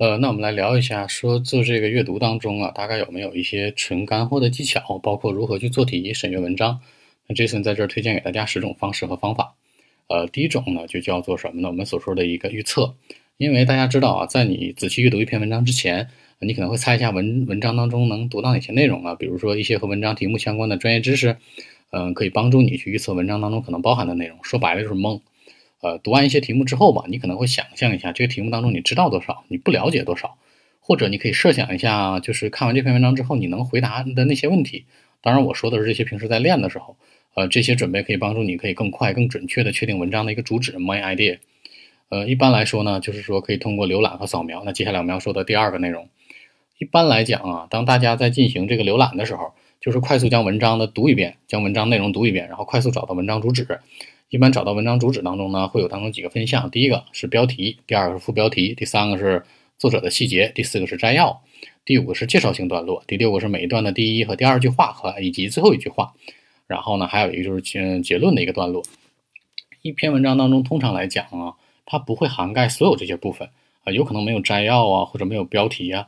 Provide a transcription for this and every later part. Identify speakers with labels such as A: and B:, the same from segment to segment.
A: 呃，那我们来聊一下，说做这个阅读当中啊，大概有没有一些纯干货的技巧，包括如何去做题、审阅文章。那 Jason 在这儿推荐给大家十种方式和方法。呃，第一种呢，就叫做什么呢？我们所说的一个预测。因为大家知道啊，在你仔细阅读一篇文章之前，你可能会猜一下文文章当中能读到哪些内容啊，比如说一些和文章题目相关的专业知识，嗯，可以帮助你去预测文章当中可能包含的内容。说白了就是蒙。呃，读完一些题目之后吧，你可能会想象一下这个题目当中你知道多少，你不了解多少，或者你可以设想一下，就是看完这篇文章之后你能回答的那些问题。当然，我说的是这些平时在练的时候，呃，这些准备可以帮助你可以更快、更准确的确定文章的一个主旨 （main idea）。呃，一般来说呢，就是说可以通过浏览和扫描。那接下来我们要说的第二个内容，一般来讲啊，当大家在进行这个浏览的时候，就是快速将文章的读一遍，将文章内容读一遍，然后快速找到文章主旨。一般找到文章主旨当中呢，会有当中几个分项：第一个是标题，第二个是副标题，第三个是作者的细节，第四个是摘要，第五个是介绍性段落，第六个是每一段的第一和第二句话和以及最后一句话。然后呢，还有一个就是嗯结论的一个段落。一篇文章当中，通常来讲啊，它不会涵盖所有这些部分啊，有可能没有摘要啊，或者没有标题啊。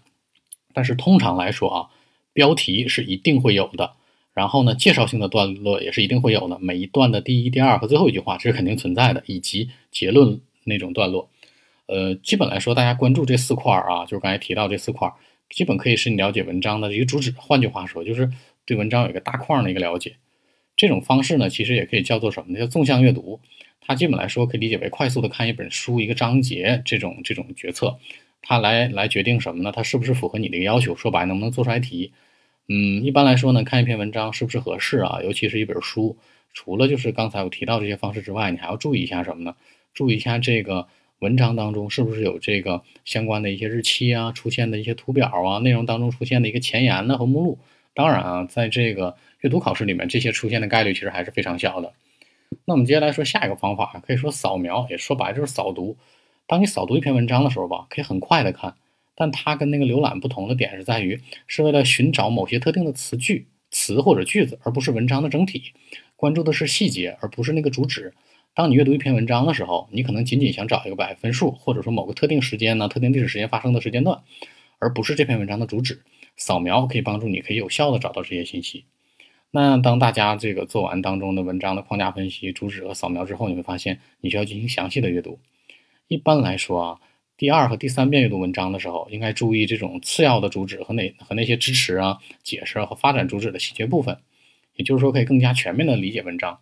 A: 但是通常来说啊，标题是一定会有的。然后呢，介绍性的段落也是一定会有的，每一段的第一、第二和最后一句话这是肯定存在的，以及结论那种段落。呃，基本来说，大家关注这四块儿啊，就是刚才提到这四块儿，基本可以是你了解文章的一个主旨。换句话说，就是对文章有一个大框的一个了解。这种方式呢，其实也可以叫做什么呢？叫纵向阅读。它基本来说可以理解为快速的看一本书、一个章节这种这种决策。它来来决定什么呢？它是不是符合你的一个要求？说白，能不能做出来题？嗯，一般来说呢，看一篇文章是不是合适啊？尤其是一本书，除了就是刚才我提到这些方式之外，你还要注意一下什么呢？注意一下这个文章当中是不是有这个相关的一些日期啊，出现的一些图表啊，内容当中出现的一个前言呢和目录。当然啊，在这个阅读考试里面，这些出现的概率其实还是非常小的。那我们接下来说下一个方法，可以说扫描，也说白了就是扫读。当你扫读一篇文章的时候吧，可以很快的看。但它跟那个浏览不同的点是在于，是为了寻找某些特定的词句、词或者句子，而不是文章的整体。关注的是细节，而不是那个主旨。当你阅读一篇文章的时候，你可能仅仅想找一个百分数，或者说某个特定时间呢、特定历史时间发生的时间段，而不是这篇文章的主旨。扫描可以帮助你，可以有效的找到这些信息。那当大家这个做完当中的文章的框架分析、主旨和扫描之后，你会发现你需要进行详细的阅读。一般来说啊。第二和第三遍阅读文章的时候，应该注意这种次要的主旨和那和那些支持啊、解释和发展主旨的细节部分，也就是说可以更加全面的理解文章。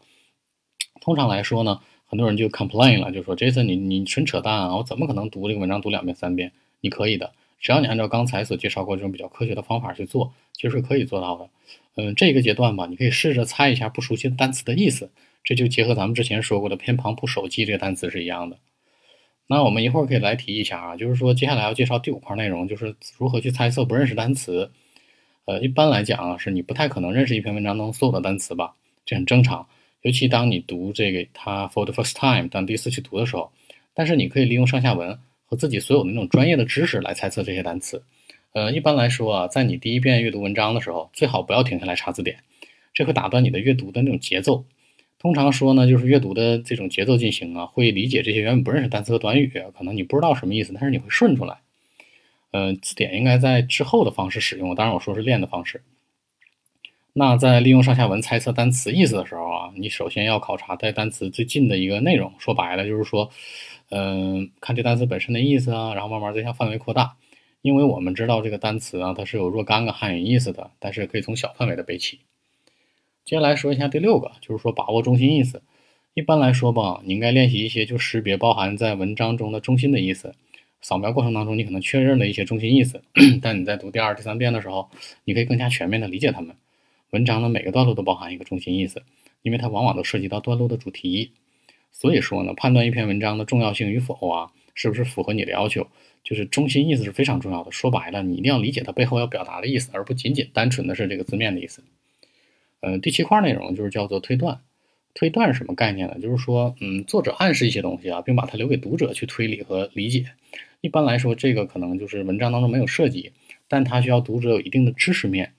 A: 通常来说呢，很多人就 complain 了，就说 Jason 你你纯扯淡啊，我怎么可能读这个文章读两遍三遍？你可以的，只要你按照刚才所介绍过这种比较科学的方法去做，其实是可以做到的。嗯，这个阶段吧，你可以试着猜一下不熟悉的单词的意思，这就结合咱们之前说过的偏旁部首记这个单词是一样的。那我们一会儿可以来提一下啊，就是说接下来要介绍第五块内容，就是如何去猜测不认识单词。呃，一般来讲啊，是你不太可能认识一篇文章中所有的单词吧，这很正常。尤其当你读这个它 for the first time，当第一次去读的时候，但是你可以利用上下文和自己所有的那种专业的知识来猜测这些单词。呃，一般来说啊，在你第一遍阅读文章的时候，最好不要停下来查字典，这会打断你的阅读的那种节奏。通常说呢，就是阅读的这种节奏进行啊，会理解这些原本不认识单词和短语，可能你不知道什么意思，但是你会顺出来。呃，字典应该在之后的方式使用，当然我说是练的方式。那在利用上下文猜测单词意思的时候啊，你首先要考察在单词最近的一个内容，说白了就是说，嗯，看这单词本身的意思啊，然后慢慢再向范围扩大，因为我们知道这个单词啊，它是有若干个汉语意思的，但是可以从小范围的背起。接下来说一下第六个，就是说把握中心意思。一般来说吧，你应该练习一些就识别包含在文章中的中心的意思。扫描过程当中，你可能确认了一些中心意思，但你在读第二、第三遍的时候，你可以更加全面的理解它们。文章的每个段落都包含一个中心意思，因为它往往都涉及到段落的主题。所以说呢，判断一篇文章的重要性与否啊，是不是符合你的要求，就是中心意思是非常重要的。说白了，你一定要理解它背后要表达的意思，而不仅仅单纯的是这个字面的意思。呃，第七块内容就是叫做推断。推断是什么概念呢？就是说，嗯，作者暗示一些东西啊，并把它留给读者去推理和理解。一般来说，这个可能就是文章当中没有涉及，但它需要读者有一定的知识面，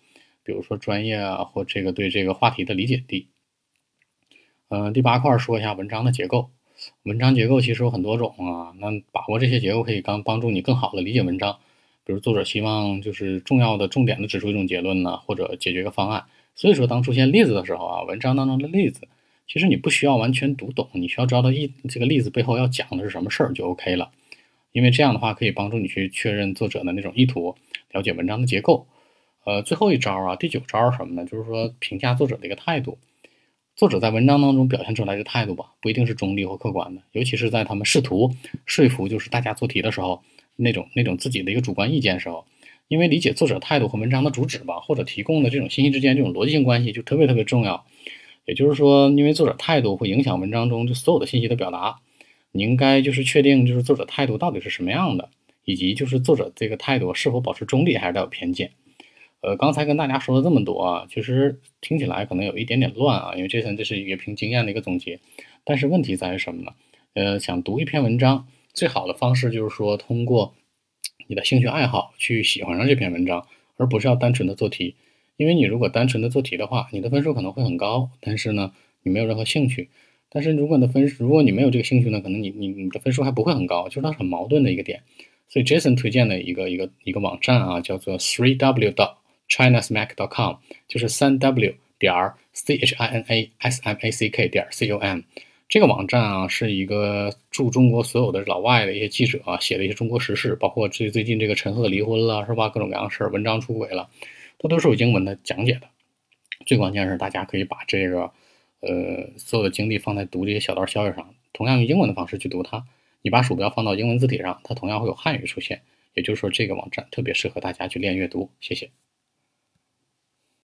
A: 比如说专业啊，或这个对这个话题的理解力。嗯，第八块说一下文章的结构。文章结构其实有很多种啊，那把握这些结构可以刚帮助你更好的理解文章。比如作者希望就是重要的、重点的指出一种结论呢，或者解决个方案。所以说，当出现例子的时候啊，文章当中的例子，其实你不需要完全读懂，你需要知道一这个例子背后要讲的是什么事儿就 OK 了。因为这样的话可以帮助你去确认作者的那种意图，了解文章的结构。呃，最后一招啊，第九招什么呢？就是说评价作者的一个态度。作者在文章当中表现出来的态度吧，不一定是中立或客观的，尤其是在他们试图说服就是大家做题的时候，那种那种自己的一个主观意见时候，因为理解作者态度和文章的主旨吧，或者提供的这种信息之间这种逻辑性关系就特别特别重要。也就是说，因为作者态度会影响文章中就所有的信息的表达，你应该就是确定就是作者态度到底是什么样的，以及就是作者这个态度是否保持中立还是带有偏见。呃，刚才跟大家说了这么多啊，其实听起来可能有一点点乱啊，因为这层这是一个凭经验的一个总结。但是问题在于什么呢？呃，想读一篇文章，最好的方式就是说通过你的兴趣爱好去喜欢上这篇文章，而不是要单纯的做题。因为你如果单纯的做题的话，你的分数可能会很高，但是呢，你没有任何兴趣。但是如果你的分，如果你没有这个兴趣呢，可能你你你的分数还不会很高，就是它很矛盾的一个点。所以 Jason 推荐的一个一个一个网站啊，叫做 Three W dot。ChinasMac.com 就是三 W 点 C H I N A S M A C K 点 C O M 这个网站啊，是一个驻中国所有的老外的一些记者啊写的一些中国时事，包括最最近这个陈赫离婚了是吧？各种各样事儿，文章出轨了，它都是有英文的讲解的。最关键是大家可以把这个呃所有的精力放在读这些小道消息上，同样用英文的方式去读它。你把鼠标放到英文字体上，它同样会有汉语出现。也就是说，这个网站特别适合大家去练阅读。谢谢。